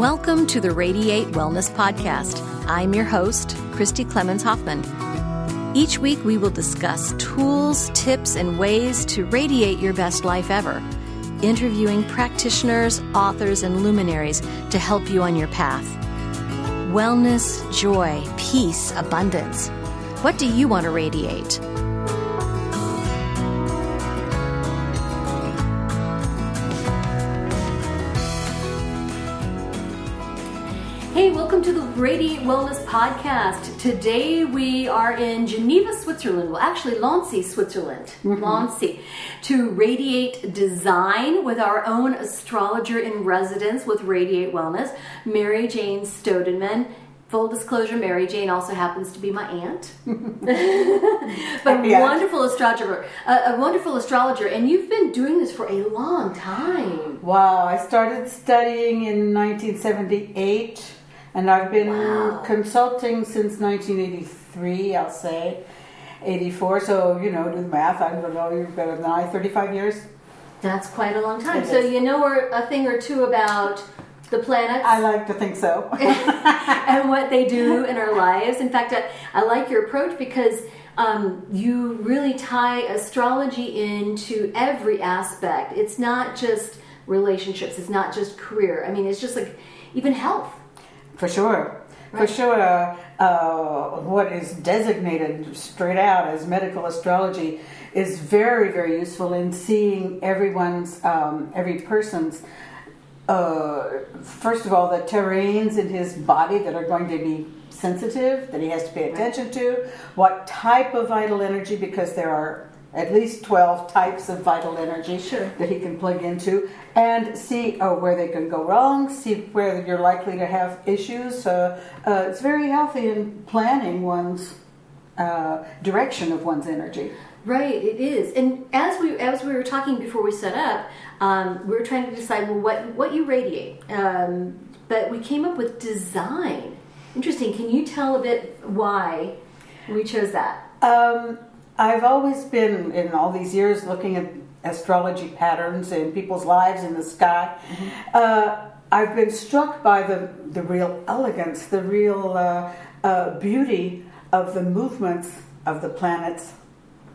Welcome to the Radiate Wellness Podcast. I'm your host, Christy Clemens Hoffman. Each week, we will discuss tools, tips, and ways to radiate your best life ever, interviewing practitioners, authors, and luminaries to help you on your path. Wellness, joy, peace, abundance. What do you want to radiate? Hey, welcome to the Radiate Wellness Podcast. Today we are in Geneva, Switzerland. Well, actually, Lancy, Switzerland. Mm-hmm. Lancy. To radiate design with our own astrologer in residence with Radiate Wellness, Mary Jane Stodenman. Full disclosure, Mary Jane also happens to be my aunt. but Yeah. wonderful astrologer, a, a wonderful astrologer, and you've been doing this for a long time. Wow, I started studying in 1978 and I've been Wow. consulting since 1983, I'll say. 84, so you know, do the math. I don't know, you're better than I. 35 years? That's quite a long time. It So is. you know a thing or two about the planets I like to think so. and what they do in our lives. In fact, I, I like your approach because um, you really tie astrology into every aspect. It's not just relationships. It's not just career. I mean, it's just like even health. For sure. Right. For sure, uh, uh, what is designated straight out as medical astrology is very, very useful in seeing everyone's, um, every person's, uh, first of all, the terrains in his body that are going to be sensitive, that he has to pay attention to, what type of vital energy, because there are at least 12 types of vital energy Sure. that he can plug into and see oh, where they can go wrong, see where you're likely to have issues. Uh, uh, it's very healthy in planning one's uh, direction of one's energy. Right, it is. And as we as we were talking before we set up, um, we were trying to decide well what what you radiate. Um, but we came up with design. Interesting. Can you tell a bit why we chose that? Um, I've always been, in all these years, looking at astrology patterns in people's lives in the sky. Uh, I've been struck by the, the real elegance, the real uh, uh, beauty of the movements of the planets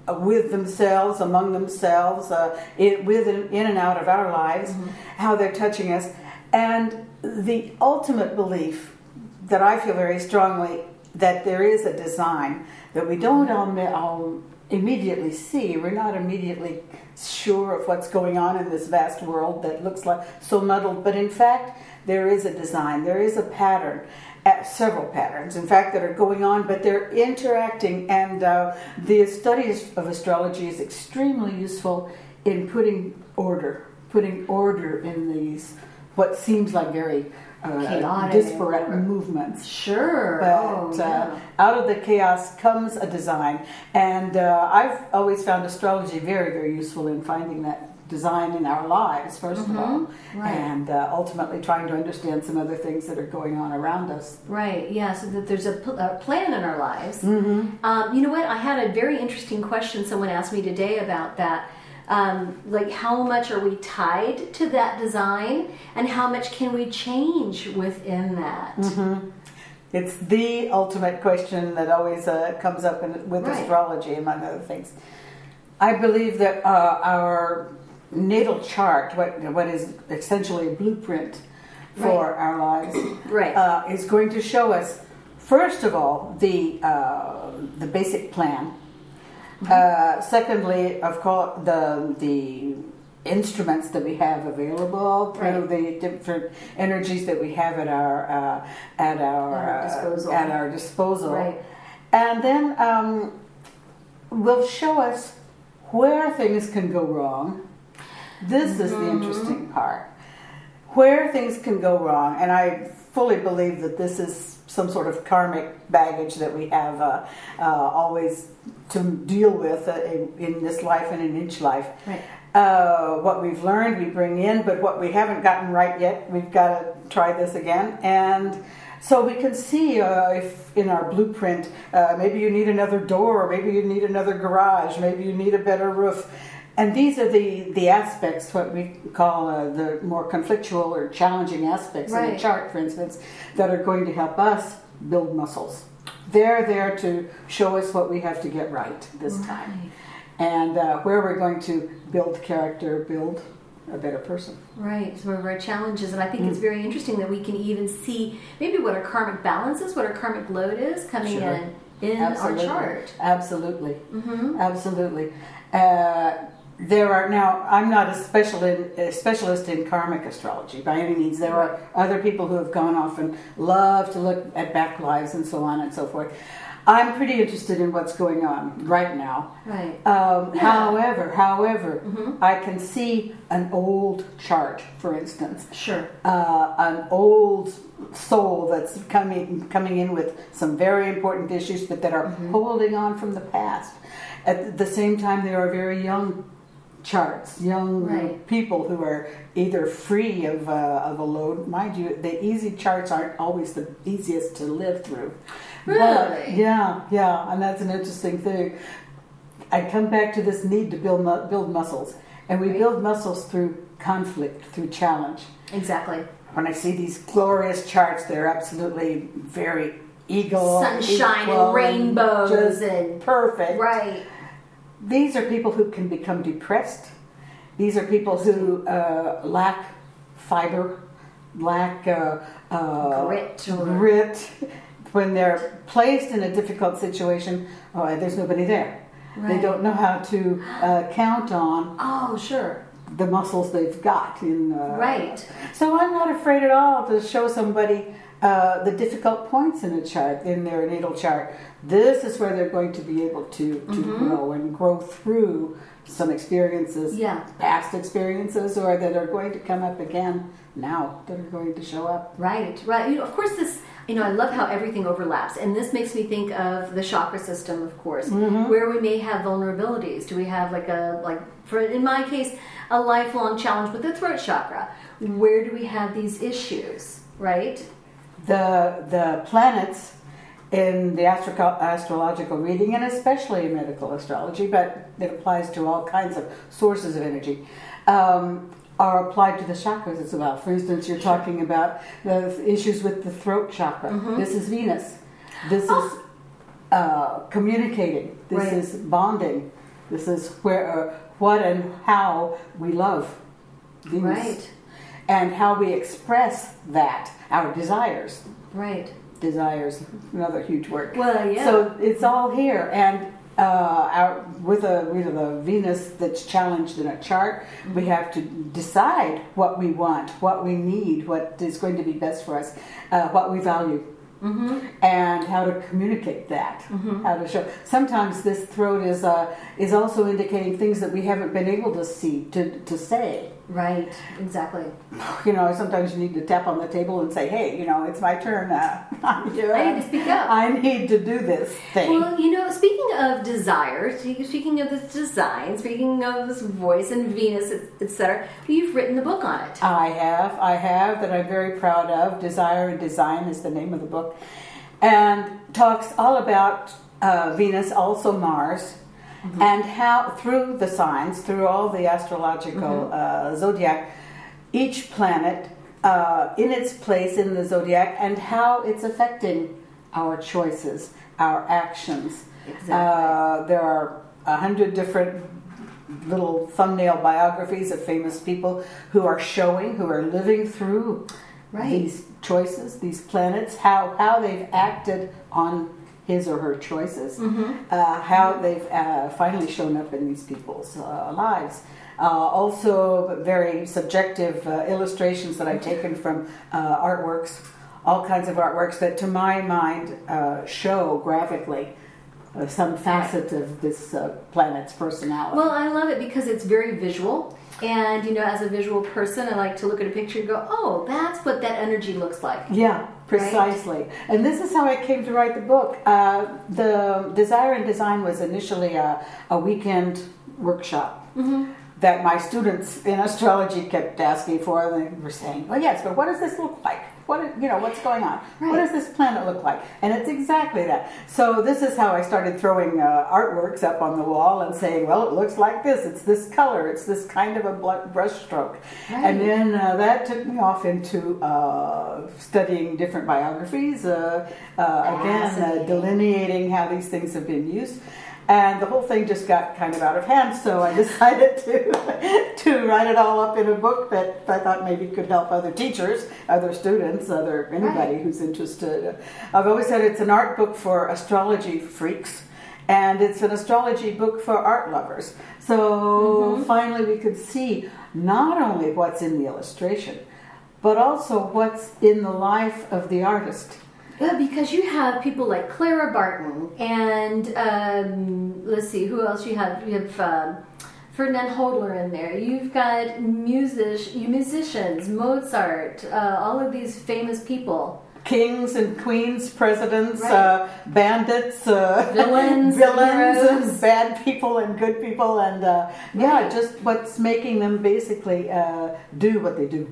uh, with themselves, among themselves, uh, in, with and, in and out of our lives, how they're touching us, and the ultimate belief that I feel very strongly that there is a design that we don't all, all immediately see. We're not immediately sure of what's going on in this vast world that looks like so muddled, but in fact, there is a design, there is a pattern. uh, Several patterns, in fact, that are going on, but they're interacting, and uh, the studies of astrology is extremely useful in putting order, putting order in these what seems like very uh, Chaotic. disparate movements. Sure. But oh, uh, yeah. out of the chaos comes a design, and uh, I've always found astrology very, very useful in finding that design in our lives, 1st of all, Mm-hmm. Right. and uh, ultimately trying to understand some other things that are going on around us. Right, yeah, so that there's a, pl- a plan in our lives. Mm-hmm. Um, you know what? I had a very interesting question someone asked me today about that. Um, like, how much are we tied to that design, and how much can we change within that? Mm-hmm. It's the ultimate question that always uh, comes up in, with Right. astrology, among other things. I believe that uh, our natal chart, what, what is essentially a blueprint for Right. our lives, Right. uh, is going to show us, first of all, the uh, the basic plan. Uh, secondly, of course, the the instruments that we have available through Right. the different energies that we have at our uh, at our, At our uh, disposal. at our disposal. Right. and then um, will show us where things can go wrong. This is the interesting part. Where things can go wrong, and I fully believe that this is some sort of karmic baggage that we have uh, uh, always to deal with uh, in, in this life and in each life. Right. Uh, what we've learned, we bring in, but what we haven't gotten right yet, we've got to try this again. And so we can see uh, if in our blueprint, uh, maybe you need another door, maybe you need another garage, maybe you need a better roof. And these are the, the aspects, what we call uh, the more conflictual or challenging aspects in Right. the chart, for instance, that are going to help us build muscles. They're there to show us what we have to get right this time. And uh, where we're going to build character, build a better person. Right, some of our challenges, and I think Mm. it's very interesting that we can even see maybe what our karmic balance is, what our karmic load is coming Sure. in in our chart. Absolutely. Absolutely. Uh, there are now. I'm not a special in, a specialist in karmic astrology by any means. There are other people who have gone off and love to look at back lives and so on and so forth. I'm pretty interested in what's going on right now. Right. Um, Yeah. However, however, Mhm. I can see an old chart, for instance, Sure. uh, an old soul that's coming coming in with some very important issues, but that are Mm-hmm. holding on from the past. At the same time, there are very young charts, young Right. people who are either free of uh, of a load. Mind you, the easy charts aren't always the easiest to live through. But, Really? yeah, yeah, and that's an interesting thing. I come back to this need to build mu- build muscles, and we Right. build muscles through conflict, through challenge. Exactly. When I see these glorious charts, they're absolutely very eagle, Sunshine and rainbows just and- perfect. Right. These are people who can become depressed. These are people who uh, lack fiber, lack uh, uh, Grit grit. When they're placed in a difficult situation, oh, there's nobody there. They don't know how to uh, count on Oh, sure. the muscles they've got. In uh, Right. So I'm not afraid at all to show somebody uh, the difficult points in a chart, in their natal chart. This is where they're going to be able to, to grow and grow through some experiences, Yeah. past experiences, or that are going to come up again now, that are going to show up. Right, right. You know, of course, this, you know, I love how everything overlaps. And this makes me think of the chakra system, of course, Mm-hmm. where we may have vulnerabilities. Do we have like a, like, for in my case, a lifelong challenge with the throat chakra? Where do we have these issues, right? The, the planets in the astro- astrological reading, and especially in medical astrology, but it applies to all kinds of sources of energy, um, are applied to the chakras as well. For instance, you're talking about the issues with the throat chakra. Mm-hmm. This is Venus. This is uh, communicating. This Oh. Right. is bonding. This is where, uh, what and how we love Venus. Right. And how we express that, our desires Right. Desires another huge word Well, yeah. so it's all here and uh, our, with a with a Venus that's challenged in a chart, Mm-hmm. we have to decide what we want, what we need, what is going to be best for us, uh, what we value, Mm-hmm. and how to communicate that, how to show. Sometimes this throat is uh, is also indicating things that we haven't been able to see to to say. Right. Exactly. You know, sometimes you need to tap on the table and say, "Hey, you know, it's my turn. Uh, I'm here. I need to speak up." I need to do this thing." Well, you know, speaking of desire, speaking of this design, speaking of this voice and Venus, etc., you've written the book on it. I have, I have that I'm very proud of. Desire and Design is the name of the book, and talks all about uh, Venus, also Mars, and how through the signs, through all the astrological uh, zodiac, each planet uh, in its place in the zodiac, and how it's affecting our choices, our actions. Exactly. Uh, there are a hundred different little thumbnail biographies of famous people who are showing, who are living through Right. these choices, these planets, how, how they've acted on his or her choices, uh, how they've uh, finally shown up in these people's uh, lives. Uh, also, very subjective uh, illustrations that I've taken from uh, artworks, all kinds of artworks that, to my mind, uh, show graphically some facet of this uh, planet's personality. Well, I love it because it's very visual. And, you know, as a visual person, I like to look at a picture and go, oh, that's what that energy looks like. Yeah, precisely. And this is how I came to write the book. Uh, the Desire and Design was initially a, a weekend workshop. Mm-hmm. That my students in astrology kept asking for, and they were saying, "Well, yes, but what does this look like? What you know, what's going on? What does this planet look like?" And it's exactly that. So this is how I started throwing uh, artworks up on the wall and saying, "Well, it looks like this. It's this color. It's this kind of a bl- brush stroke." And then uh, that took me off into uh, studying different biographies. Uh, uh, again, uh, delineating how these things have been used. And the whole thing just got kind of out of hand, so I decided to to write it all up in a book that I thought maybe could help other teachers, other students, other anybody Right. who's interested. I've always said it's an art book for astrology freaks, and it's an astrology book for art lovers. So mm-hmm. finally, we could see not only what's in the illustration, but also what's in the life of the artist. Yeah, because you have people like Clara Barton and um, let's see who else you have. You have um, Ferdinand Hodler in there. You've got music, musicians, Mozart, uh, all of these famous people. kings and queens, presidents, Right. uh, bandits, uh, Villains, villains, heroes. and bad people and good people, and uh, yeah, Right. just what's making them basically uh, do what they do.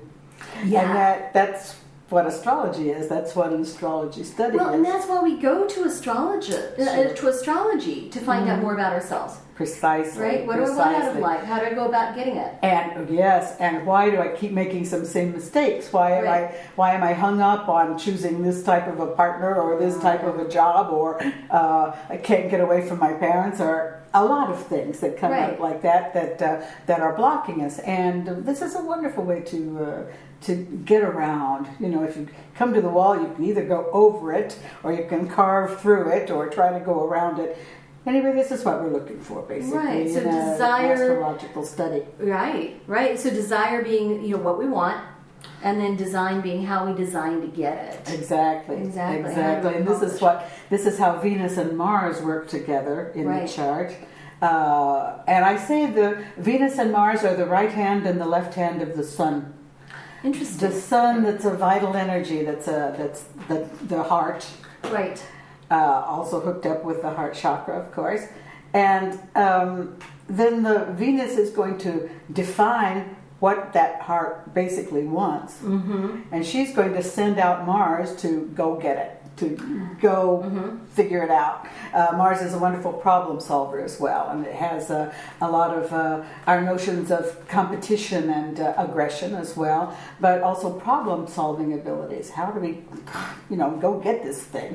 Yeah. And that that's what astrology is. That's what an astrology study Well, is. and that's why we go to astrology, uh, to astrology to find out more about ourselves, precisely. right? What do I want out of life? How do I go about getting it? And yes, and why do I keep making some same mistakes? Why am Right. I why am I hung up on choosing this type of a partner or this type of a job or uh, I can't get away from my parents or a lot of things that come Right. up like that that uh, that are blocking us. And uh, this is a wonderful way to uh, to get around. You know, if you come to the wall, you can either go over it or you can carve through it or try to go around it. Anyway, this is what we're looking for, basically, Right, so desire- astrological study. Right, right. So desire being, you know, what we want, and then design being how we design to get it. Exactly. Exactly. Exactly. And this is what this is how Venus and Mars work together in Right. the chart. Uh, and I say the Venus and Mars are the right hand and the left hand of the sun. Interesting. The sun that's a vital energy. That's a that's the the heart. right. Uh, also hooked up with the heart chakra, of course. And um, then the Venus is going to define what that heart basically wants, mm-hmm. and she's going to send out Mars to go get it, to go figure it out. Uh, Mars is a wonderful problem solver as well, and it has uh, a lot of uh, our notions of competition and uh, aggression as well, but also problem solving abilities. How do we, you know, go get this thing?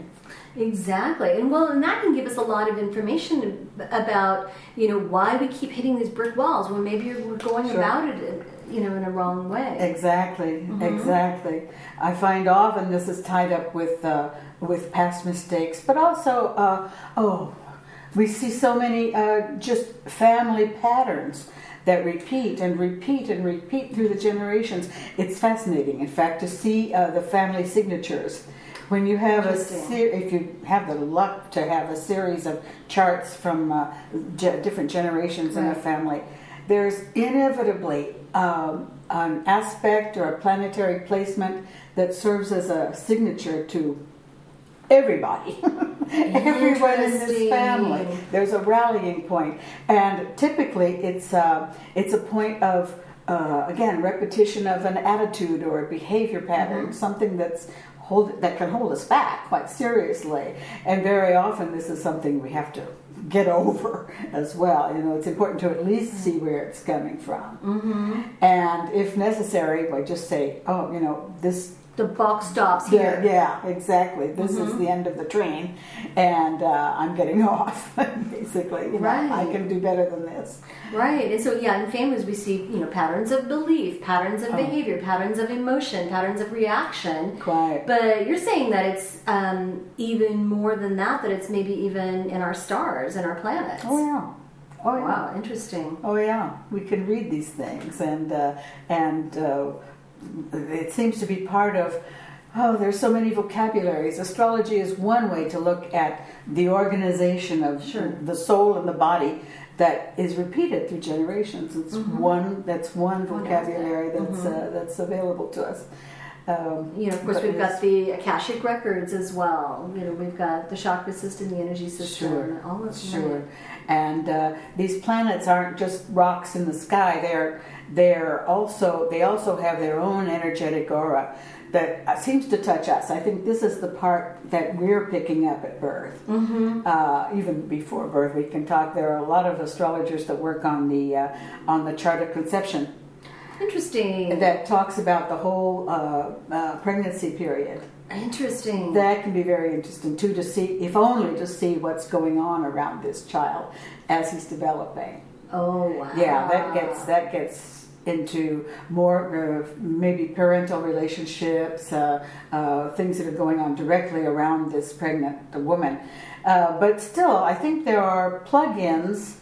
Exactly. And well, and that can give us a lot of information about, you know, why we keep hitting these brick walls when maybe we're going Sure. about it, you know, in a wrong way. Exactly, Mm-hmm. exactly. I find often this is tied up with uh, with past mistakes, but also, uh, oh, we see so many uh, just family patterns that repeat and repeat and repeat through the generations. It's fascinating, in fact, to see uh, the family signatures. When you have a ser- if you have the luck to have a series of charts from uh, different generations in a Right. family, there's inevitably um, an aspect or a planetary placement that serves as a signature to everybody. Everyone in this family. There's a rallying point, and typically it's uh, it's a point of uh, again repetition of an attitude or a behavior pattern, Mm-hmm. something that's hold that can hold us back quite seriously. And very often this is something we have to get over as well. You know, it's important to at least see where it's coming from, mm-hmm. and if necessary, I just say, oh, you know, this The box stops here. yeah, exactly. This is the end of the train, and uh, I'm getting off. Basically, you know, I can do better than this. Right. And so, yeah, in families, we see, you know, patterns of belief, patterns of Oh. behavior, patterns of emotion, patterns of reaction. Quite. But you're saying that it's um, even more than that, that it's maybe even in our stars and our planets. Oh yeah. Oh yeah. Wow, interesting. Oh yeah. We can read these things, and uh, and uh, it seems to be part of Oh, there's so many vocabularies. Astrology is one way to look at the organization of Sure. the soul and the body that is repeated through generations. It's Mm-hmm. one that's one vocabulary that's uh, that's available to us. Um, You know, of course, we've got the Akashic records as well. You know, we've got the chakra system, the energy system, Sure, all of Sure. And uh, these planets aren't just rocks in the sky. They're they're also they also have their own energetic aura that uh, seems to touch us. I think this is the part that we're picking up at birth. Mm-hmm. Uh, even before birth, we can talk. There are a lot of astrologers that work on the uh, on the chart of conception Interesting. that talks about the whole uh, uh, pregnancy period. Interesting. That can be very interesting too to see, if only to see what's going on around this child as he's developing. oh wow. Yeah, that gets that gets into more uh, maybe parental relationships, uh, uh, things that are going on directly around this pregnant woman. Uh, but still, I think there are plugins.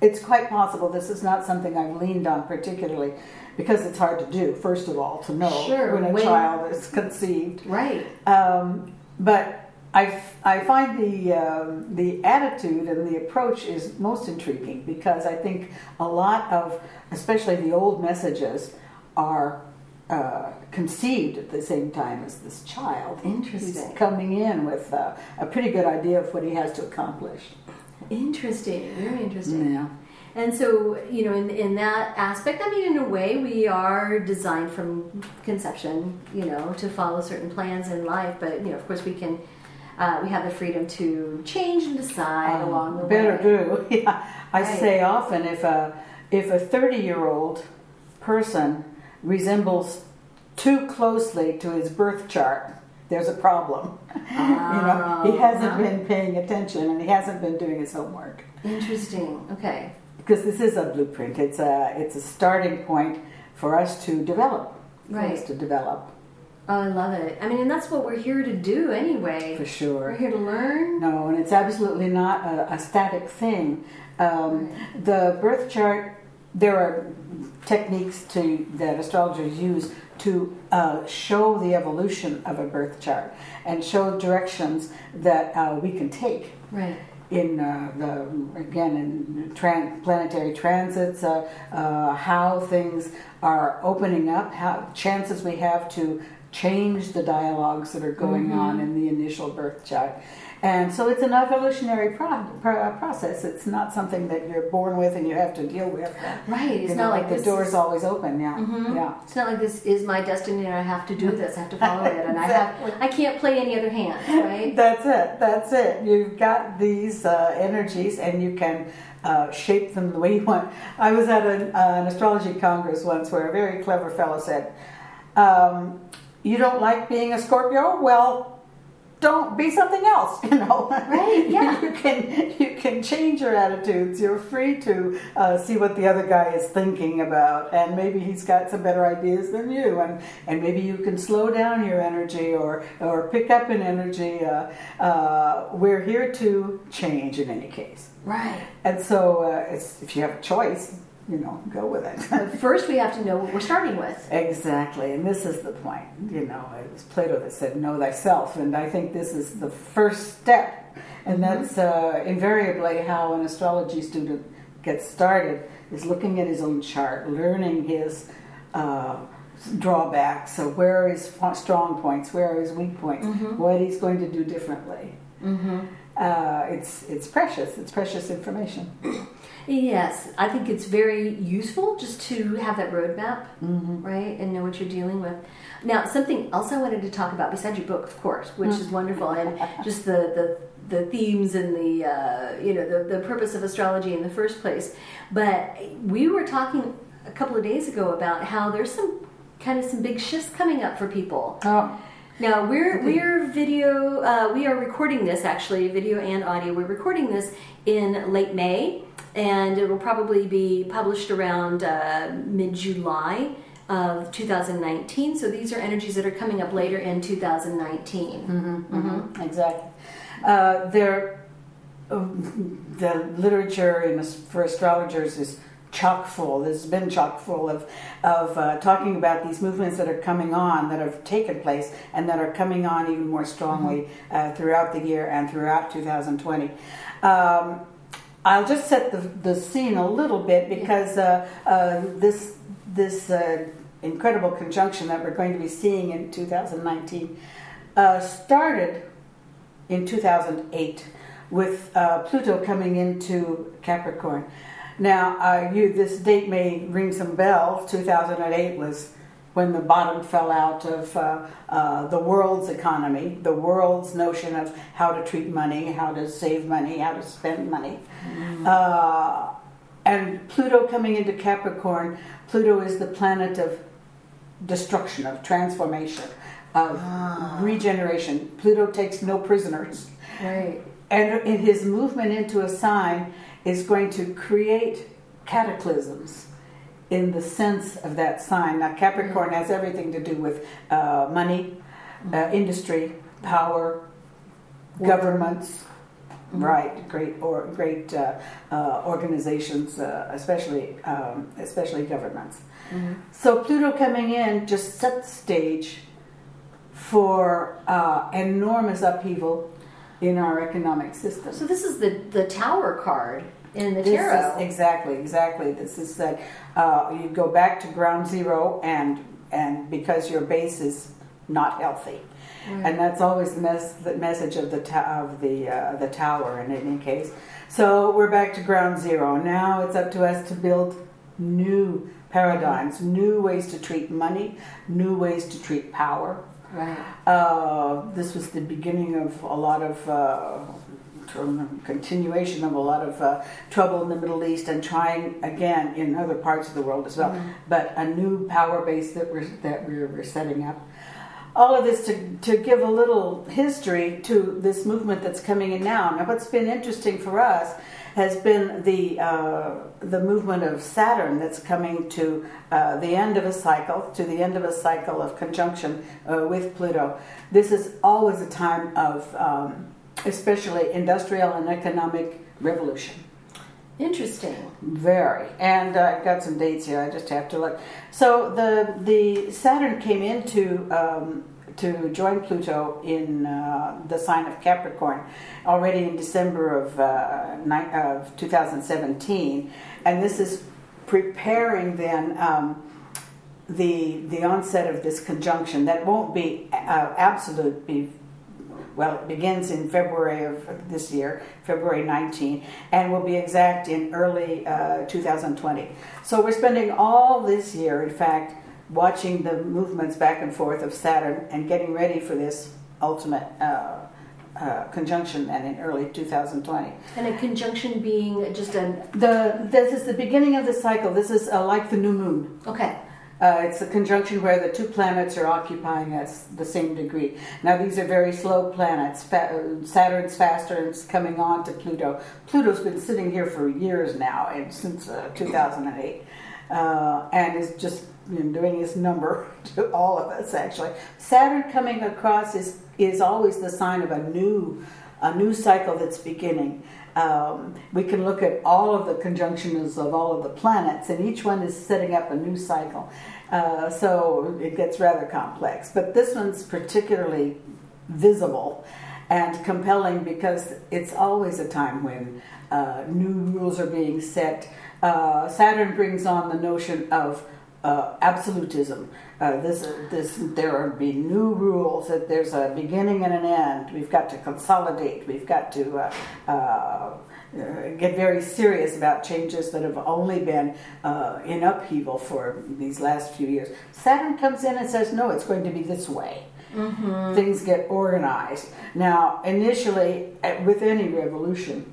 It's quite possible this is not something I've leaned on particularly because it's hard to do. First of all, to know Sure, when a when- child is conceived. right. Um, but I, I find the um, the attitude and the approach is most intriguing because I think a lot of, especially the old messages, are uh, conceived at the same time as this child. Interesting. He's coming in with uh, a pretty good idea of what he has to accomplish. Interesting. Very interesting. Yeah. And so, you know, in, in that aspect, I mean, in a way, we are designed from conception, you know, to follow certain plans in life. But, you know, of course, we can, uh, we have the freedom to change and decide along the Um, Better way. do. Yeah. I Right. say often if a if a 30 year old person resembles too closely to his birth chart, there's a problem. you know, he hasn't Uh-huh. been paying attention and he hasn't been doing his homework Interesting. Okay. because this is a blueprint. It's a it's a starting point for us to develop. For us Right. to develop Oh, I love it. I mean, and that's what we're here to do anyway. for sure. We're here to learn. No, and it's absolutely not a, a static thing. Um, the birth chart, there are techniques to that astrologers use to uh, show the evolution of a birth chart and show directions that uh, we can take Right. in uh, the again in tran- planetary transits, uh, uh, how things are opening up, how chances we have to change the dialogues that are going on in the initial birth chart. And so it's an evolutionary pro- pro- process. It's not something that you're born with and you have to deal with. Right. It's You not know, like the door's is- always open. Yeah, yeah. It's not like this is my destiny and I have to do this. I have to follow it, and I have I can't play any other hand, right? That's it. That's it. You've got these uh, energies, and you can uh, shape them the way you want. I was at an, uh, an astrology congress once where a very clever fellow said, um, "You don't like being a Scorpio? Well." Don't be something else, you know. Right, yeah. you can you can change your attitudes. You're free to uh, see what the other guy is thinking about, and maybe he's got some better ideas than you, and and maybe you can slow down your energy or or pick up an energy. Uh, uh, we're here to change in any case, Right. and so uh, it's, if you have a choice, you know, go with it. But first, we have to know what we're starting with. Exactly, and this is the point. You know, it was Plato that said, "Know thyself," and I think this is the first step, and that's uh, invariably how an astrology student gets started: is looking at his own chart, learning his uh, drawbacks. So, where are his strong points? Where are his weak points? What he's going to do differently. Uh, it's it's precious. It's precious information. Yes, I think it's very useful just to have that roadmap, Mm-hmm. right, and know what you're dealing with. Now, something else I wanted to talk about besides your book, of course, which is wonderful, and just the the, the themes and the uh, you know the the purpose of astrology in the first place. But we were talking a couple of days ago about how there's some kind of some big shifts coming up for people. Oh, Now we're we're video uh, we are recording this actually video and audio. We're recording this in late May, and it will probably be published around uh, mid July of 2019. So these are energies that are coming up later in 2019. Mm-hmm. Exactly. Uh, there, um, the literature for astrologers is chock full. This has been chock full of of uh, talking about these movements that are coming on, that have taken place, and that are coming on even more strongly uh, throughout the year and throughout 2020. Um, I'll just set the, the scene a little bit because uh, uh, this this uh, incredible conjunction that we're going to be seeing in 2019 uh, started in 2008 with uh, Pluto coming into Capricorn. Now, uh, you this date may ring some bells. 2008 was when the bottom fell out of uh, uh, the world's economy, the world's notion of how to treat money, how to save money, how to spend money. Mm. Uh, and Pluto coming into Capricorn, Pluto is the planet of destruction, of transformation, of ah. regeneration. Pluto takes no prisoners. Right. And in his movement into a sign is going to create cataclysms in the sense of that sign. Now, Capricorn mm-hmm. has everything to do with uh, money, uh, industry, power, governments. Mm-hmm. Right, great or great uh, uh organizations, uh, especially um, especially governments. Mm-hmm. So Pluto coming in just set the stage for uh, enormous upheaval in our economic system. So this is the the Tower card in the tarot. Is, exactly, exactly. This is that uh, you go back to ground zero, and and because your base is not healthy, mm. and that's always the, mes- the message of the ta- of the uh, the tower. In any case, so we're back to ground zero. Now it's up to us to build new paradigms, mm. new ways to treat money, new ways to treat power. Right. Uh, this was the beginning of a lot of uh, continuation of a lot of uh, trouble in the Middle East and trying again in other parts of the world as well. Mm-hmm. But a new power base that we're that we're, we're setting up. All of this to, to give a little history to this movement that's coming in now. Now, what's been interesting for us has been the uh, the movement of Saturn that's coming to uh, the end of a cycle, to the end of a cycle of conjunction uh, with Pluto. This is always a time of um, especially industrial and economic revolution. Interesting. Very. And I've got some dates here. I just have to look. So the the Saturn came into um, to join Pluto in uh, the sign of Capricorn already in December of uh, ni- of 2017, and this is preparing then. Um, the the onset of this conjunction that won't be uh, absolute be well, it begins in February of this year, February 19, and will be exact in early uh, 2020. So we're spending all this year, in fact, watching the movements back and forth of Saturn and getting ready for this ultimate uh, uh, conjunction and in early 2020. And a conjunction being just a the this is the beginning of the cycle. This is uh, like the new moon. Okay. Uh, it's a conjunction where the two planets are occupying us the same degree. Now, these are very slow planets. Fa- Saturn's faster and it's coming on to Pluto. Pluto's been sitting here for years now, and since uh, 2008, uh, and is just you know, doing his number to all of us. Actually, Saturn coming across is is always the sign of a new a new cycle that's beginning. Um, we can look at all of the conjunctions of all of the planets, and each one is setting up a new cycle. Uh, so it gets rather complex. But this one's particularly visible and compelling because it's always a time when uh, new rules are being set. Uh, Saturn brings on the notion of uh, absolutism. Uh, this, this, there are be new rules. That there's a beginning and an end. We've got to consolidate. We've got to uh, uh, get very serious about changes that have only been uh, in upheaval for these last few years. Saturn comes in and says, "No, it's going to be this way." Mm-hmm. Things get organized. Now, initially, with any revolution,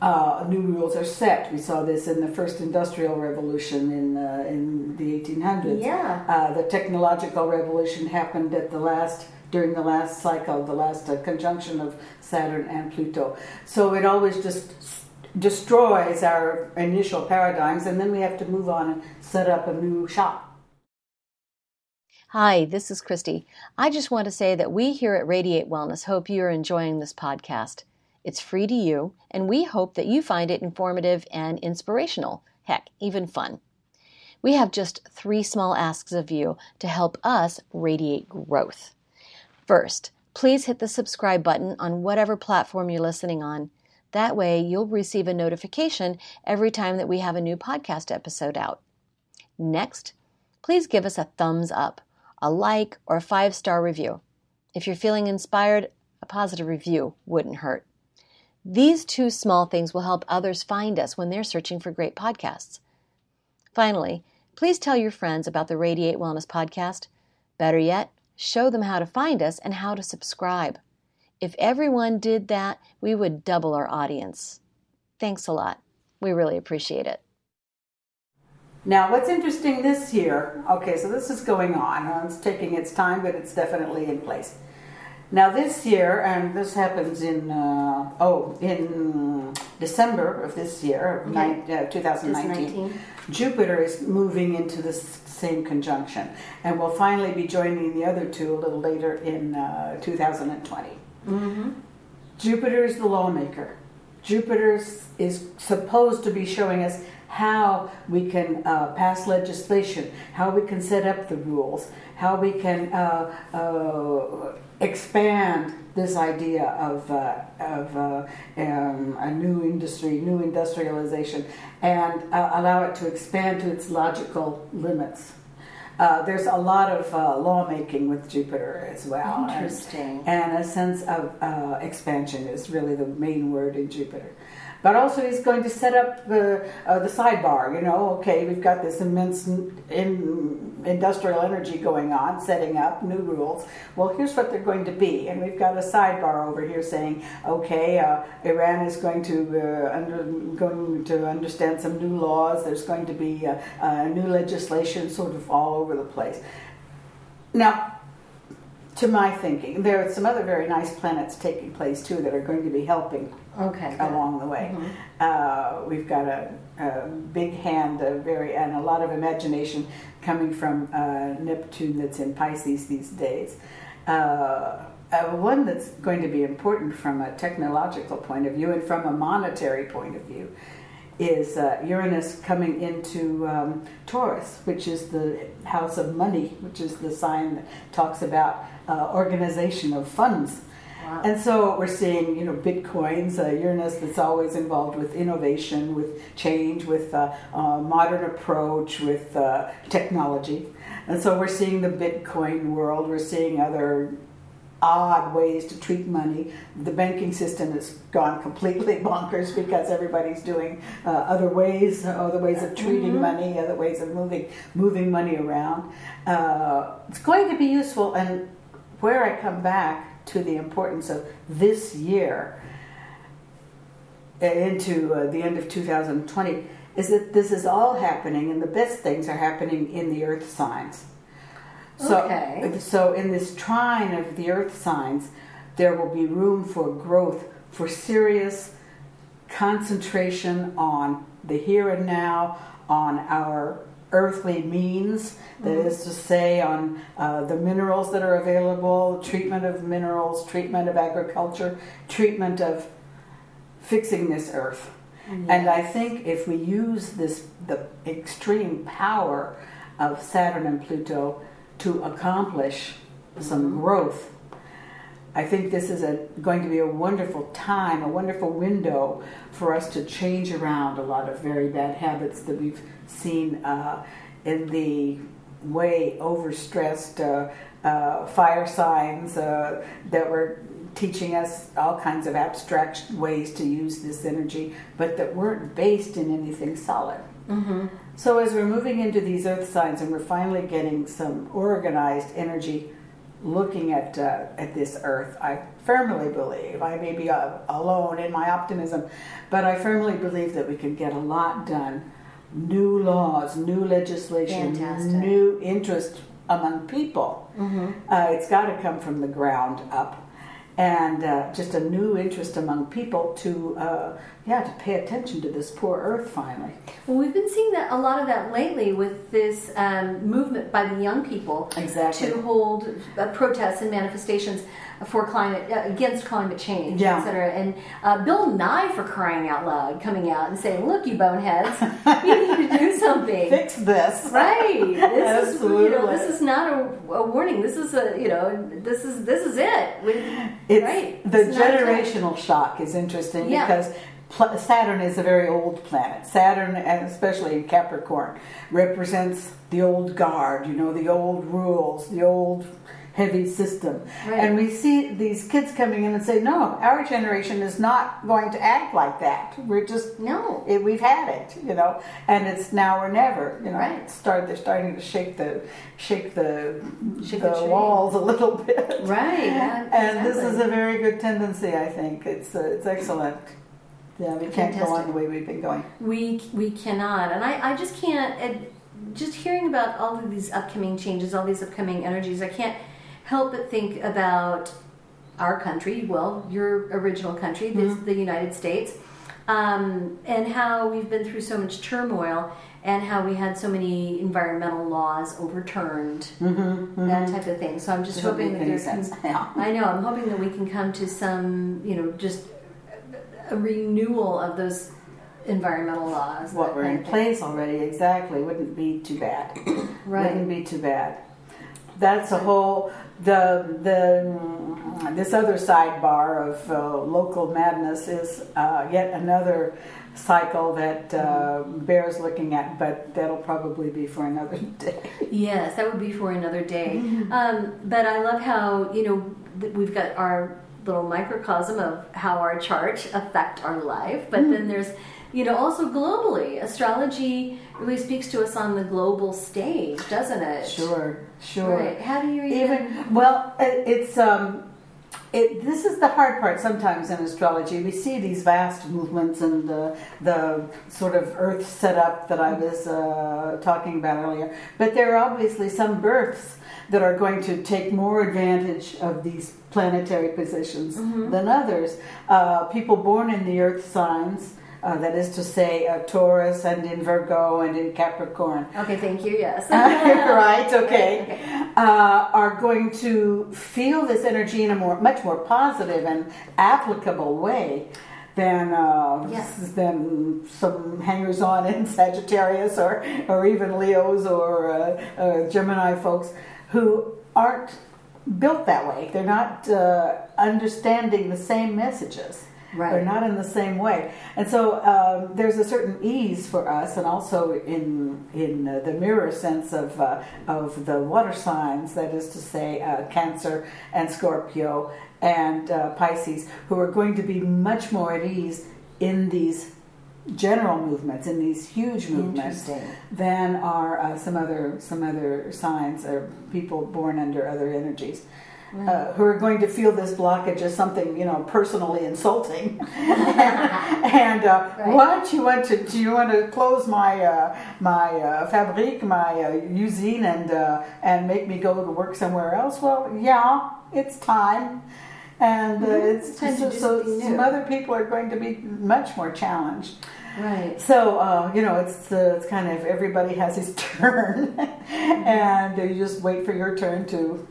uh, new rules are set. We saw this in the first industrial revolution in uh, in the 1800s. Yeah. Uh, the technological revolution happened at the last during the last cycle, the last uh, conjunction of Saturn and Pluto. So it always just destroys our initial paradigms, and then we have to move on and set up a new shop. Hi, this is Christy. I just want to say that we here at Radiate Wellness hope you're enjoying this podcast. It's free to you, and we hope that you find it informative and inspirational. Heck, even fun. We have just three small asks of you to help us radiate growth. First, please hit the subscribe button on whatever platform you're listening on. That way, you'll receive a notification every time that we have a new podcast episode out. Next, please give us a thumbs up, a like, or a five star review. If you're feeling inspired, a positive review wouldn't hurt. These two small things will help others find us when they're searching for great podcasts. Finally, please tell your friends about the Radiate Wellness podcast. Better yet, show them how to find us and how to subscribe. If everyone did that, we would double our audience. Thanks a lot. We really appreciate it. Now, what's interesting this year, okay, so this is going on. It's taking its time, but it's definitely in place. Now, this year, and this happens in, uh, oh, in December of this year, nine, uh, 2019, 2019. Jupiter is moving into this same conjunction. And will finally be joining the other two a little later in uh, 2020. Jupiter is the lawmaker. Jupiter is supposed to be showing us how we can uh, pass legislation, how we can set up the rules, how we can uh, uh, expand this idea of, uh, of uh, um, a new industry, new industrialization, and uh, allow it to expand to its logical limits. Uh, there's a lot of uh, lawmaking with Jupiter as well. and- Interesting. And, a sense of uh, expansion is really the main word in Jupiter. But also, he's going to set up the, uh, the sidebar. You know, okay, we've got this immense in, industrial energy going on, setting up new rules. Well, here's what they're going to be. And we've got a sidebar over here saying, okay, uh, Iran is going to, uh, under, going to understand some new laws. There's going to be uh, uh, new legislation sort of all over the place. Now, to my thinking, there are some other very nice planets taking place too that are going to be helping Okay. along the way. Uh, we've got a, a big hand, a very and a lot of imagination coming from uh, Neptune that's in Pisces these days. Uh, uh, one that's going to be important from a technological point of view and from a monetary point of view is uh, Uranus coming into um, Taurus, which is the house of money, which is the sign that talks about uh, organization of funds. Wow. And so we're seeing, you know, bitcoins, uh, Uranus that's always involved with innovation, with change, with uh, uh, modern approach, with uh, technology. And so we're seeing the Bitcoin world. We're seeing other odd ways to treat money. The banking system has gone completely bonkers because everybody's doing uh, other ways, other ways of treating money, other ways of moving moving money around. Uh, it's going to be useful, and where I come back to the importance of this year uh, into uh, the end of 2020 is that this is all happening, and the best things are happening in the Earth signs. So, Okay. so in this trine of the Earth signs, there will be room for growth, for serious concentration on the here and now, on our earthly means, that is to say, on uh, the minerals that are available, treatment of minerals, treatment of agriculture, treatment of fixing this earth. And I think if we use this the extreme power of Saturn and Pluto to accomplish some growth, I think this is a, going to be a wonderful time, a wonderful window for us to change around a lot of very bad habits that we've seen uh, in the way overstressed uh, uh, fire signs uh, that were teaching us all kinds of abstract ways to use this energy, but that weren't based in anything solid. So as we're moving into these earth signs and we're finally getting some organized energy looking at uh, at this earth, I firmly believe I may be uh, alone in my optimism, but I firmly believe that we can get a lot done. New laws, new legislation, Fantastic. new interest among people. Uh, it's got to come from the ground up, and uh, just a new interest among people to uh, yeah to pay attention to this poor earth finally. Well, we've been seeing that a lot of that lately with this um, movement by the young people Exactly. to hold uh, protests and manifestations for climate uh, against climate change, Yeah. et cetera. And uh, Bill Nye, for crying out loud, coming out and saying, "Look, you boneheads, you need to do something." Fix this. Right. This is you know this is not a, a warning. This is a you know this is this is it. We- It's, right. The It's not a time. generational shock is interesting Yeah. because Saturn is a very old planet. Saturn, and especially in Capricorn, represents the old guard, you know, the old rules, the old heavy system. Right. And we see these kids coming in and say, no, our generation is not going to act like that. We're just, No. it, we've had it, you know, and it's now or never, you know. Right. Start, they're starting to shake the, shake the, Shake the the walls a little bit. Right. yeah, And this is a very good tendency, I think. It's uh, it's excellent. Yeah, we can't go on the way we've been going. We we cannot, and I I just can't. It, just hearing about all of these upcoming changes, all these upcoming energies, I can't help but think about our country. Well, your original country, this, mm-hmm. the United States, um, and how we've been through so much turmoil, and how we had so many environmental laws overturned, mm-hmm, mm-hmm. that type of thing. So I'm just hoping that there's. sense. I know. I'm hoping that we can come to some, you know, just a renewal of those environmental laws. What were in place already, exactly, wouldn't be too bad. Right. Wouldn't be too bad. That's a whole the the this other sidebar of uh, local madness is uh, yet another cycle that uh, bears looking at, but that'll probably be for another day. Yes, that would be for another day. Mm-hmm. Um, but I love how you know we've got our little microcosm of how our chart affect our life, but Mm-hmm. then there's you know also globally astrology really speaks to us on the global stage, doesn't it? Sure, sure. Right. How do you even? even well it's um it, this is the hard part sometimes in astrology. We see these vast movements and the, the sort of earth setup that i was uh, talking about earlier. But there are obviously some births that are going to take more advantage of these planetary positions than others. Uh, people born in the earth signs uh, that is to say uh, taurus and in virgo and in capricorn Okay, thank you. Yes. right okay, Okay. Uh, are going to feel this energy in a more much more positive and applicable way than uh, Yes. than some hangers on in Sagittarius or or even Leos or uh, uh, Gemini folks who aren't built that way. They're not uh, understanding the same messages. Right. They're not in the same way, and so um, there's a certain ease for us, and also in in uh, the mirror sense of uh, of the water signs. That is to say, uh, Cancer and Scorpio and uh, Pisces, who are going to be much more at ease in these general movements, in these huge movements, than are uh, some other some other signs or people born under other energies. Uh, who are going to feel this blockage as something you know personally insulting, and uh, Right. what you want to do you want to close my uh, my uh, fabrique, my uh, usine, and uh, and make me go to work somewhere else? Well, yeah, it's time, and uh, it's Mm-hmm. Time so, so some other people are going to be much more challenged. Right. So uh, you know, it's uh, it's kind of everybody has his turn, and you just wait for your turn to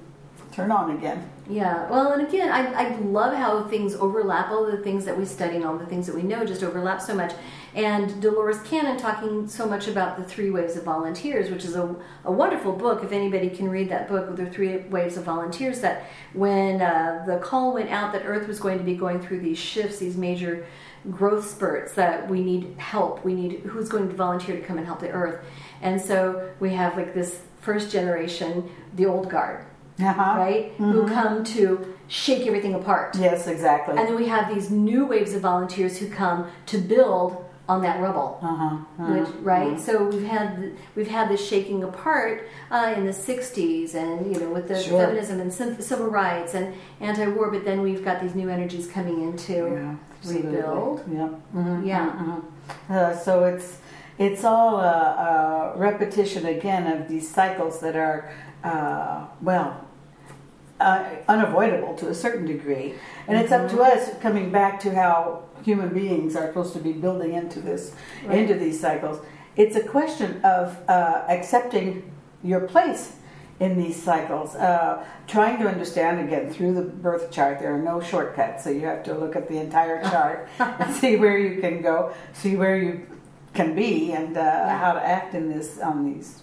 turn on again. Yeah, well, and again, I, I love how things overlap. All the things that we study and all the things that we know just overlap so much. And Dolores Cannon talking so much about the three waves of volunteers, which is a, a wonderful book. If anybody can read that book the three waves of volunteers, that when uh, the call went out that Earth was going to be going through these shifts, these major growth spurts, that we need help. We need who's going to volunteer to come and help the Earth. And so we have like this first generation, the old guard Uh-huh. right? Who come to shake everything apart. Yes, exactly. And then we have these new waves of volunteers who come to build on that rubble. uh-huh. Which, right, so we've had we've had this shaking apart uh, in the '60s, and you know, with the Sure. feminism and civil rights and anti-war. But then we've got these new energies coming in to Yeah, rebuild. Yeah. Mhm, Yeah. Uh, so it's it's all a, a repetition again of these cycles that are uh, well uh, unavoidable to a certain degree, and it's up to us coming back to how human beings are supposed to be building into this Right. into these cycles. It's a question of uh, accepting your place in these cycles. Uh, trying to understand again through the birth chart, there are no shortcuts, so you have to look at the entire chart and see where you can go, see where you can be, and uh, how to act in this on these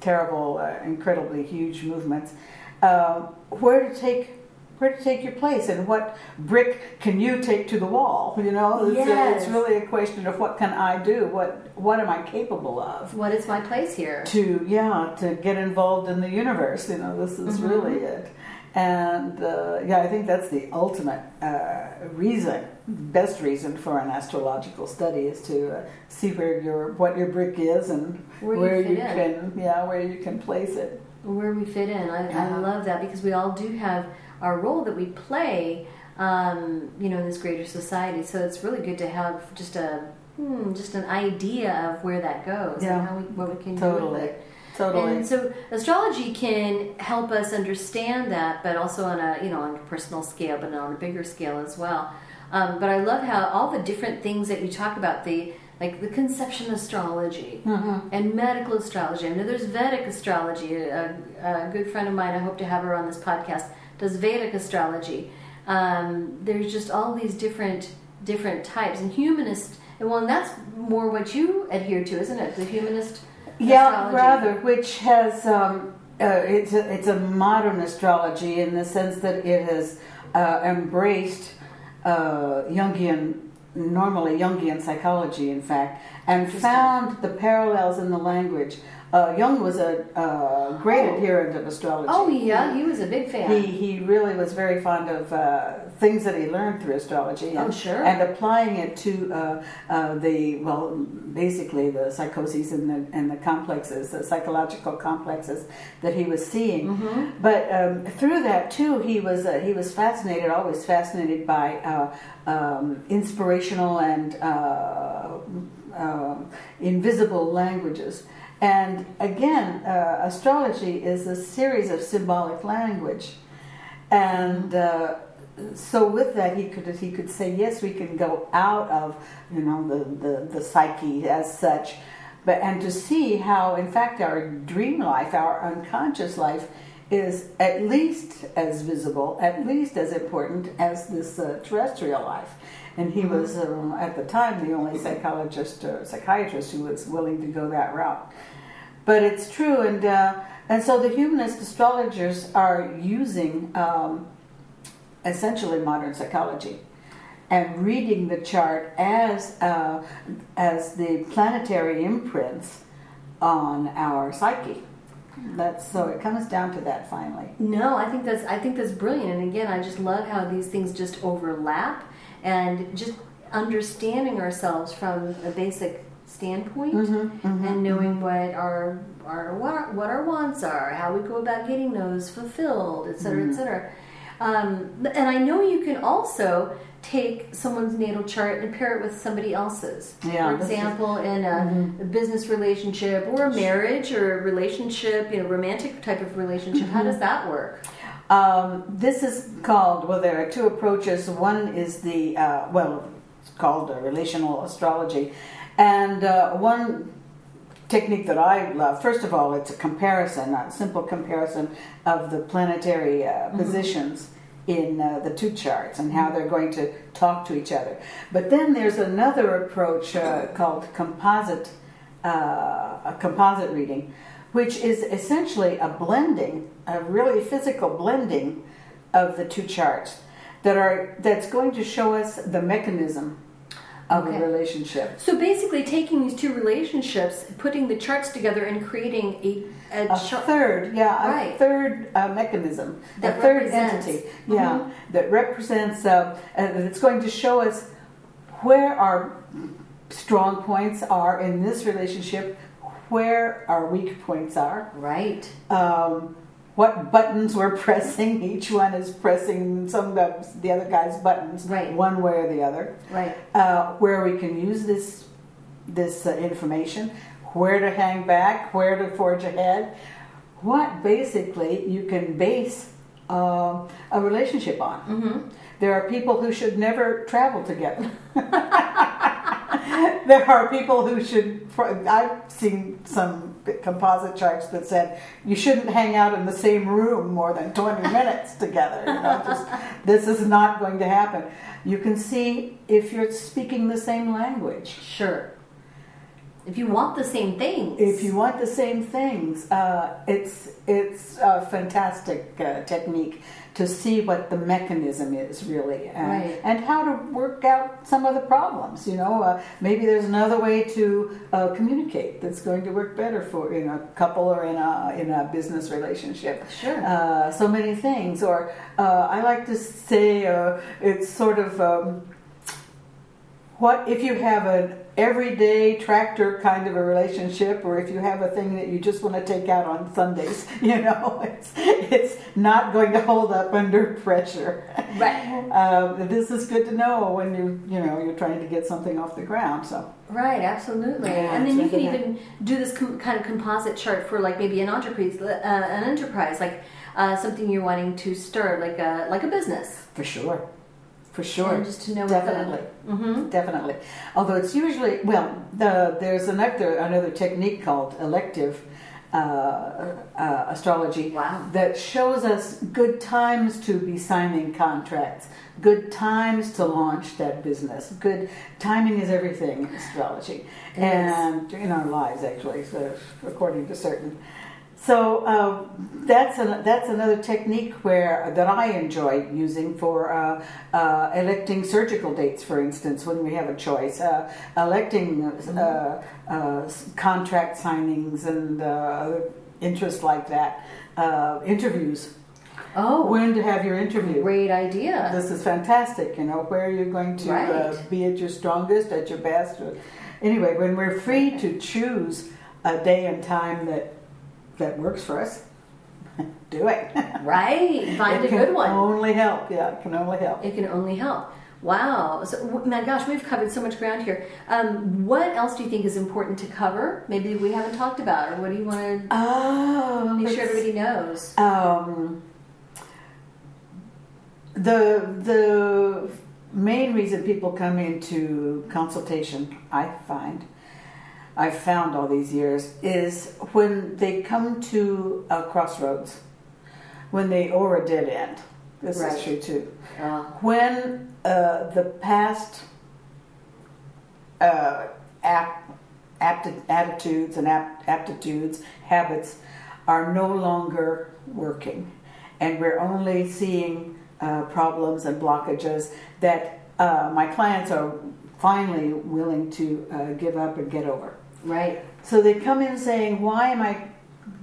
terrible, uh, incredibly huge movements. Uh, where to take where to take your place and what brick can you take to the wall you know it's, Yes. it's really a question of what can i do what what am i capable of What is my place here? to yeah to get involved in the universe you know this is Mm-hmm. really it and uh, yeah i think that's the ultimate uh, reason best reason for an astrological study is to uh, see where your what your brick is and Where you fit in. can yeah where you can place it where we fit in. I, I love that because we all do have our role that we play, um, you know, in this greater society. So it's really good to have just a hmm, just an idea of where that goes Yeah. and how we, what we can do with totally it. totally And so astrology can help us understand that, but also on a you know on a personal scale, but on a bigger scale as well. Um, but I love how all the different things that you talk about the like the conception astrology and medical astrology. I know there's Vedic astrology. A, a good friend of mine, I hope to have her on this podcast, does Vedic astrology. Um, there's just all these different different types and humanist. And well, and that's more what you adhere to, isn't it? The humanist. Yeah, astrology. rather, which has um, uh, it's a, it's a modern astrology in the sense that it has uh, embraced uh, Jungian, normally Jungian psychology, in fact, and found the parallels in the language. Uh, Jung was a uh, great Oh. adherent of astrology. Oh yeah, he was a big fan. He, he really was very fond of uh, things that he learned through astrology and, Oh, sure. and applying it to uh, uh, the well basically the psychoses and the, and the complexes the psychological complexes that he was seeing Mm-hmm. but um, through that too he was uh, he was fascinated always fascinated by uh, um, inspirational and uh, um, invisible languages and again uh, astrology is a series of symbolic language and uh, so with that he could he could say yes we can go out of you know the, the, the psyche as such. But and to see how in fact our dream life our unconscious life is at least as visible at least as important as this uh, terrestrial life. And he was um, at the time the only psychologist or psychiatrist who was willing to go that route. But it's true, and uh, and so the humanist astrologers are using um, essentially modern psychology and reading the chart as uh, as the planetary imprints on our psyche. That's so it comes down to that finally. No, I think that's I think that's brilliant. And again, I just love how these things just overlap and just understanding ourselves from a basic standpoint mm-hmm, mm-hmm, and knowing mm-hmm. what our our what our, what our wants are, how we go about getting those fulfilled, et cetera, et cetera. Um, and I know you can also take someone's natal chart and pair it with somebody else's. Yeah, For this is- example, in a, a business relationship or a marriage or a relationship, you know, romantic type of relationship. How does that work? Um, this is called, well, there are two approaches. One is the, uh, well, it's called relational astrology. And uh, one technique that I love, first of all, it's a comparison, a simple comparison of the planetary uh, positions in uh, the two charts and how they're going to talk to each other. But then there's another approach uh, called composite, uh, a composite reading, which is essentially a blending, a really physical blending of the two charts that are that's going to show us the mechanism of Okay. a relationship. So basically, taking these two relationships, putting the charts together, and creating a, a, A third, yeah, a Right. third uh, mechanism, That a third entity, yeah, Mhm. that represents. Uh, uh, that's going to show us where our strong points are in this relationship, where our weak points are, Right. um, what buttons we're pressing. Each one is pressing some of the other guy's buttons, Right. one way or the other. Right. Uh, where we can use this this uh, information, where to hang back, where to forge ahead, what basically you can base um a relationship on. Mm-hmm. There are people who should never travel together. there are people who should. I've seen some composite charts that said you shouldn't hang out in the same room more than 20 minutes together. You know, just, this is not going to happen. You can see if you're speaking the same language. Sure. If you want the same things. If you want the same things, uh, it's it's a fantastic uh, technique to see what the mechanism is really and, Right. and how to work out some of the problems. You know, uh, maybe there's another way to uh, communicate that's going to work better for in a couple or in a in a business relationship. Sure. Uh, so many things. Or uh, I like to say uh, it's sort of. Um, what if you have an everyday tractor kind of a relationship or if you have a thing that you just want to take out on sundays you know it's, it's not going to hold up under pressure Right. um, this is good to know when you you know you're trying to get something off the ground so Right, absolutely. Yeah, and then you can even do this com- kind of composite chart for like maybe an enterprise, uh, an enterprise, like uh, something you're wanting to stir, like a like a business. for sure for sure And just to know definitely Mm-hmm. definitely although it's usually well the, there's another another technique called elective uh, uh, astrology Wow. that shows us good times to be signing contracts good times to launch that business good timing is everything in astrology It is. and in our lives actually so according to certain so uh, that's an, that's another technique where that I enjoy using for uh, uh, electing surgical dates, for instance, when we have a choice, uh, electing uh, uh, contract signings and uh, other interests like that, uh, interviews. Oh, When to have your interview? great idea. This is fantastic. You know where you're going to uh, Right. be at your strongest, at your best. Anyway, when we're free to choose a day and time that that works for us, do it. right, find It a good one. Only help. Yeah, it can only help. It can only help. Wow. So, my gosh, we've covered so much ground here. Um, what else do you think is important to cover? Maybe we haven't talked about, or what do you want to Oh, make sure everybody knows? Um, the the main reason people come into consultation, I find, I've found all these years, is when they come to a crossroads, when they or a dead end. This Right. is true too. Uh, When uh, the past uh, ap- apti- attitudes and ap- aptitudes, habits are no longer working, and we're only seeing uh, problems and blockages that uh, my clients are finally willing to uh, give up and get over. Right. So they come in saying, Why am I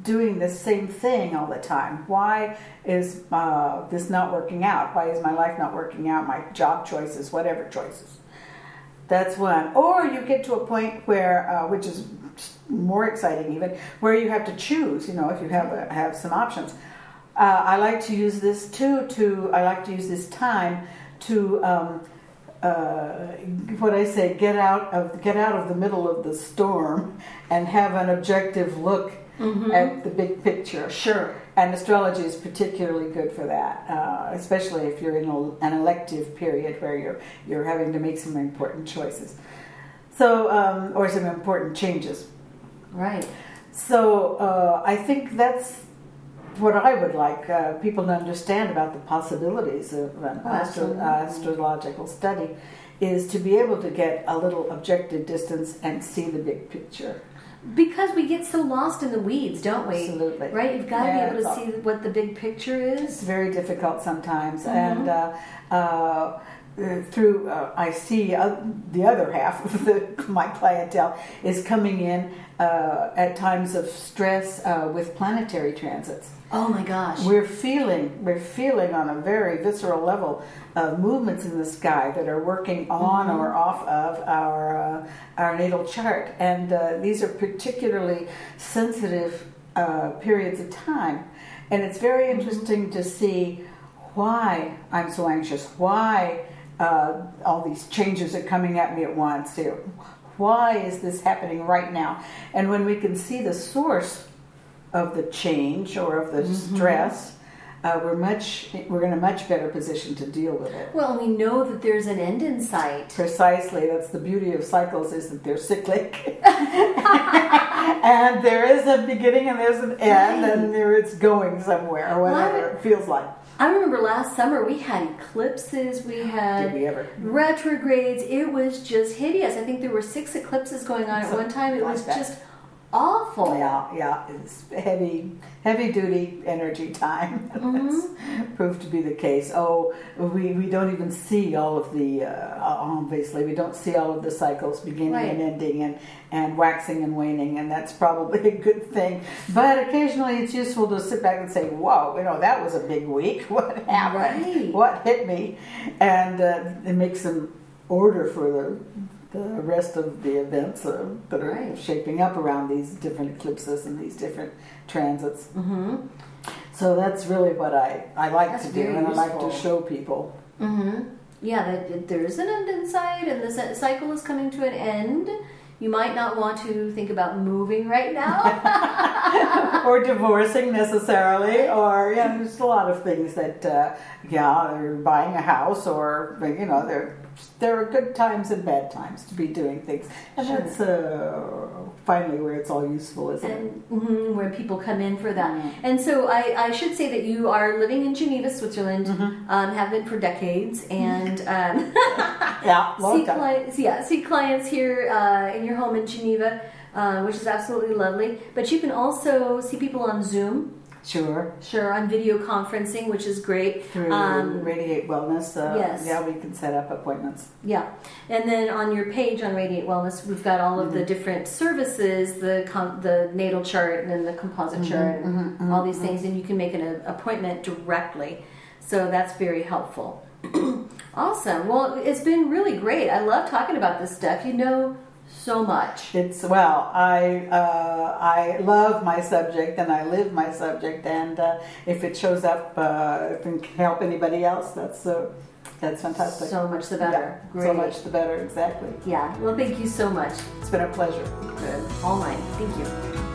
doing the same thing all the time? Why is uh, this not working out? Why is my life not working out? My job choices, whatever choices. That's one. Or you get to a point where, uh, which is more exciting even, where you have to choose. You know, if you have a, have some options. Uh, I like to use this too. To I like to use this time to um, uh, what I say, get out of get out of the middle of the storm and have an objective look at the big picture. Sure. And astrology is particularly good for that, uh, especially if you're in a, an elective period where you're you're having to make some important choices. So, um, or some important changes. Right. So, uh, I think that's what I would like uh, people to understand about the possibilities of an Oh, astro- astrological study is to be able to get a little objective distance and see the big picture. Because we get so lost in the weeds, don't we? Absolutely. Right? You've got to Yeah, be able to see what the big picture is. It's very difficult sometimes, Mm-hmm. and uh, uh, through uh, I see uh, the other half of the, my clientele is coming in uh, at times of stress uh, with planetary transits. Oh my gosh. We're feeling we're feeling on a very visceral level uh, movements in the sky that are working on or off of our uh, our natal chart, and uh, these are particularly sensitive uh, periods of time. And it's very interesting to see why I'm so anxious, why uh, all these changes are coming at me at once. Why is this happening right now? And when we can see the source of the change or of the stress, uh, we're much we're in a much better position to deal with it. Well, we know that there's an end in sight. Precisely, that's the beauty of cycles is that they're cyclic, and there is a beginning and there's an end, Right. and there it's going somewhere, or whatever it feels like. I remember last summer we had eclipses, we had we retrogrades. It was just hideous. I think there were six eclipses going on at one time. It was just awful. Yeah, yeah, it's heavy, heavy duty energy time. Mm-hmm. That's proved to be the case. Oh, we, we don't even see all of the, uh, obviously, we don't see all of the cycles beginning Right. and ending and, and waxing and waning, and that's probably a good thing. But occasionally it's useful to sit back and say, "Whoa, you know, that was a big week. What happened? Right. What hit me? And uh, it makes some order for the the rest of the events uh, that are Right. shaping up around these different eclipses and these different transits. Mm-hmm. So that's really what I, I like That's to do, and I like to show people. Mm-hmm. Yeah, that that there's an end in sight, and the cycle is coming to an end. You might not want to think about moving right now. or divorcing necessarily, or yeah, there's a lot of things that uh, yeah, or buying a house, or you know, there there are good times and bad times to be doing things, and Sure. that's uh, finally where it's all useful, isn't it? and mhm, where people come in for that. Mm. And so I, I should say that you are living in Geneva, Switzerland, Mm-hmm. um, have been for decades, and um, Yeah, see clients, yeah, see clients here uh, in your home in Geneva, uh, which is absolutely lovely. But you can also see people on Zoom, Sure. sure, on video conferencing, which is great. Through Um, Radiate Wellness, uh, yes. yeah, we can set up appointments. Yeah, and then on your page on Radiate Wellness, we've got all of Mm-hmm. the different services, the the natal chart and then the composite Mm-hmm, chart, and all these things, and you can make an a- appointment directly. So that's very helpful. awesome. Well, it's been really great. I love talking about this stuff. You know so much. It's well, I uh, I love my subject and I live my subject, and uh, if it shows up, uh, if it can help anybody else, that's uh, that's fantastic. So much the better. Yeah, Great. so much the better. Exactly. Yeah. Well, thank you so much. It's been a pleasure. Good. All mine. Thank you.